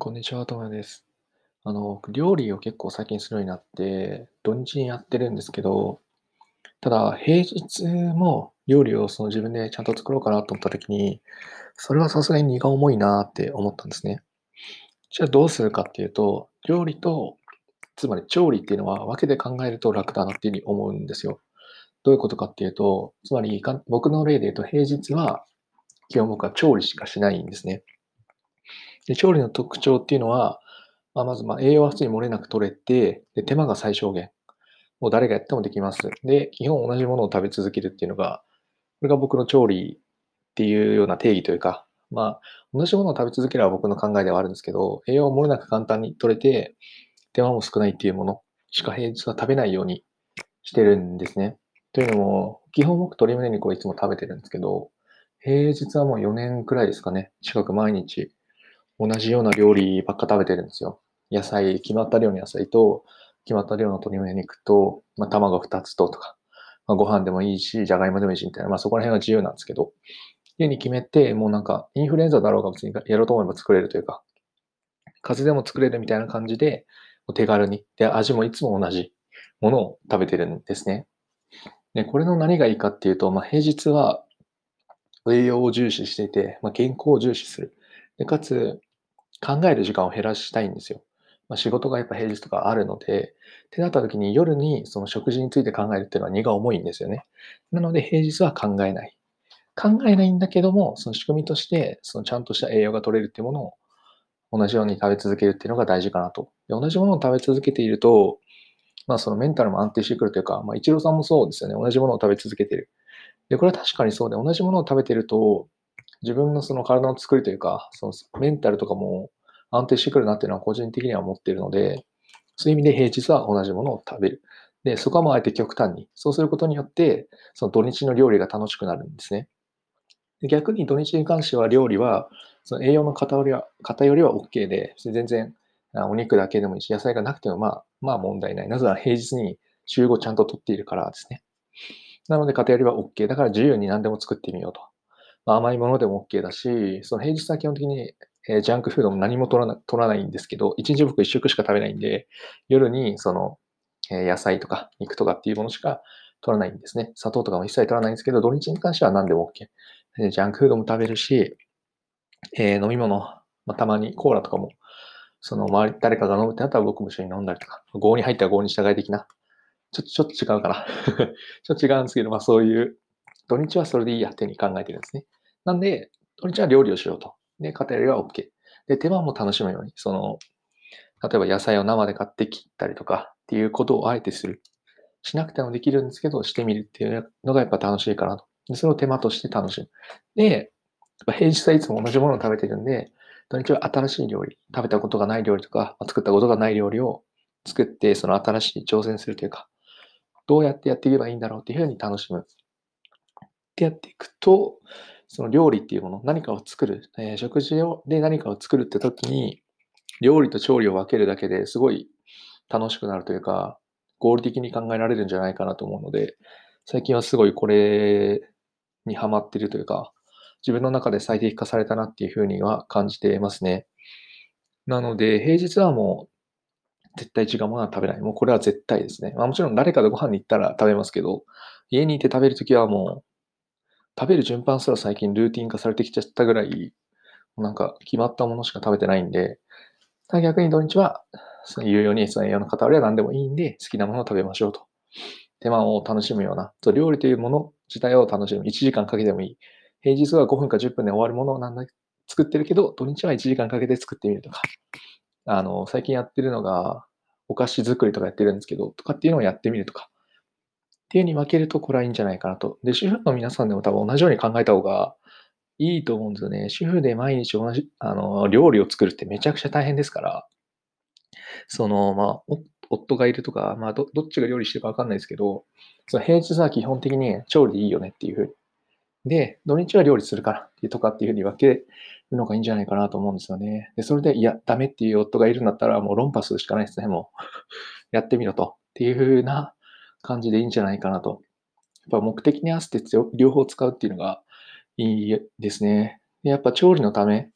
こんにちは、ともやです。あの、料理を結構最近するようになって、土日にやってるんですけど、ただ、平日も料理をその自分でちゃんと作ろうかなと思った時に、それはさすがに荷が重いなって思ったんですね。じゃあどうするかっていうと、料理と、つまり調理っていうのは分けて考えると楽だなっていうふうに思うんですよ。どういうことかっていうと、つまり僕の例で言うと平日は基本僕は調理しかしないんですね。で、調理の特徴っていうのは、まあ、まず、ま、栄養は普通に漏れなく取れて、で、手間が最小限。もう誰がやってもできます。で、基本同じものを食べ続けるっていうのが、これが僕の調理っていうような定義というか、まあ、同じものを食べ続ければ僕の考えではあるんですけど、栄養を漏れなく簡単に取れて、手間も少ないっていうものしか平日は食べないようにしてるんですね。というのも、基本僕鶏胸肉をいつも食べてるんですけど、平日はもう4年くらいですかね。近く毎日同じような料理ばっか食べてるんですよ。野菜、決まった量の野菜と、決まった量の鶏胸肉と、まあ、卵2つととか、まあ、ご飯でもいいし、じゃがいもでもいいしみたいな、まあそこら辺は自由なんですけど、家に決めて、もうなんか、インフルエンザだろうが別にやろうと思えば作れるというか、風邪でも作れるみたいな感じで、手軽に、で、味もいつも同じものを食べてるんですね。で、これの何がいいかっていうと、まあ平日は栄養を重視していて、まあ、健康を重視する。でかつ、考える時間を減らしたいんですよ。まあ、仕事がやっぱ平日とかあるので、ってなった時に夜にその食事について考えるっていうのは荷が重いんですよね。なので平日は考えない。考えないんだけども、その仕組みとして、そのちゃんとした栄養が取れるっていうものを同じように食べ続けるっていうのが大事かなと。で同じものを食べ続けていると、まあそのメンタルも安定してくるというか、まあ一郎さんもそうですよね。同じものを食べ続けている。で、これは確かにそうで、同じものを食べてると、自分のその体の作りというか、そのメンタルとかも安定してくるなっていうのは個人的には思っているので、そういう意味で平日は同じものを食べる。で、そこはもうあえて極端に。そうすることによって、その土日の料理が楽しくなるんですね。逆に土日に関しては料理は、その栄養の偏りは、偏りは OK で、全然お肉だけでもいいし、野菜がなくてもまあ、まあ問題ない。なぜなら平日に週5ちゃんと取っているからですね。なので偏りは OK。だから自由に何でも作ってみようと。まあ、甘いものでも OK だし、その平日は基本的にえジャンクフードも何も取らな取らないんですけど、1日僕1食しか食べないんで、夜にその、え野菜とか肉とかっていうものしか取らないんですね。砂糖とかも一切取らないんですけど、土日に関しては何でも OK。でジャンクフードも食べるし、えー、飲み物、まあ、たまにコーラとかも、その周り誰かが飲むってなったら僕も一緒に飲んだりとか、合に入ったら合に従い的な、ちょっと、ちょっと違うかな。ちょっと違うんですけど、まあそういう、土日はそれでいいやっていうに考えてるんですね。なんで、土日は料理をしようと。で、偏りは OK。で、手間も楽しむように、その、例えば野菜を生で買って切ったりとかっていうことをあえてする。しなくてもできるんですけど、してみるっていうのがやっぱ楽しいかなと。でそれを手間として楽しむ。で、平日はいつも同じものを食べてるんで、土日は新しい料理、食べたことがない料理とか、作ったことがない料理を作って、その新しい挑戦するというか、どうやってやっていけばいいんだろうっていうふうに楽しむ。ってやっていくと、その料理っていうもの、何かを作る、えー、食事をで何かを作るって時に、料理と調理を分けるだけですごい楽しくなるというか、合理的に考えられるんじゃないかなと思うので、最近はすごいこれにハマってるというか、自分の中で最適化されたなっていうふうには感じていますね。なので、平日はもう絶対違うものは食べない。もうこれは絶対ですね。まあ、もちろん誰かとご飯に行ったら食べますけど、家にいて食べるときはもう食べる順番すら最近ルーティン化されてきちゃったぐらい、なんか決まったものしか食べてないんで、逆に土日は、そういうように、その栄養の偏りは何でもいいんで、好きなものを食べましょうと。手間を楽しむような、料理というもの自体を楽しむ。1時間かけてもいい。平日は5分か10分で終わるものなんだ、作ってるけど、土日は1時間かけて作ってみるとか。あの、最近やってるのが、お菓子作りとかやってるんですけど、とかっていうのをやってみるとか。っていうに分けるとこれはいいんじゃないかなと。で、主婦の皆さんでも多分同じように考えた方がいいと思うんですよね。主婦で毎日同じ、あの、料理を作るってめちゃくちゃ大変ですから、その、まあ、夫がいるとか、まあど、どっちが料理してるか分かんないですけど、その平日は基本的に調理でいいよねっていうふうに。で、土日は料理するからとかっていうふうに分けるのがいいんじゃないかなと思うんですよね。で、それで、いや、ダメっていう夫がいるんだったら、もう論破するしかないですね、もう。やってみろと。っていうふうな感じでいいんじゃないかなと。やっぱ目的に合わせて両方使うっていうのがいいですね。やっぱ調理のため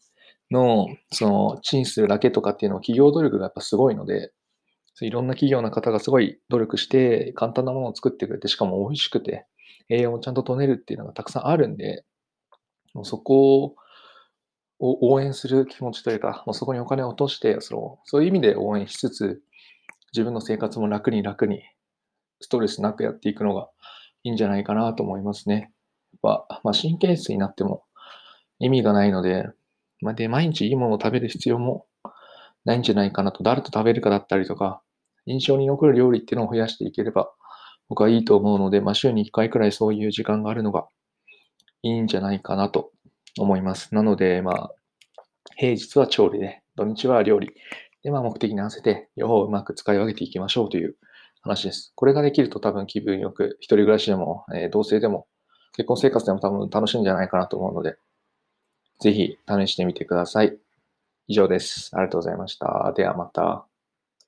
の、その、チンするだけとかっていうのを企業努力がやっぱすごいので、いろんな企業の方がすごい努力して、簡単なものを作ってくれて、しかも美味しくて、栄養もちゃんと取れるっていうのがたくさんあるんで、もうそこを応援する気持ちというか、もうそこにお金を落として、そのそういう意味で応援しつつ、自分の生活も楽に楽に、ストレスなくやっていくのがいいんじゃないかなと思いますね。やっぱ、まあ、神経質になっても意味がないので、まあ、で、毎日いいものを食べる必要もないんじゃないかなと、誰と食べるかだったりとか、印象に残る料理っていうのを増やしていければ、僕はいいと思うので、まあ、週に1回くらいそういう時間があるのがいいんじゃないかなと思います。なので、まあ、平日は調理で、土日は料理。で、まあ、目的に合わせて、両方うまく使い分けていきましょうという話です。これができると多分気分よく、一人暮らしでも、えー、同性でも、結婚生活でも多分楽しいんじゃないかなと思うので、ぜひ試してみてください。以上です。ありがとうございました。ではまた。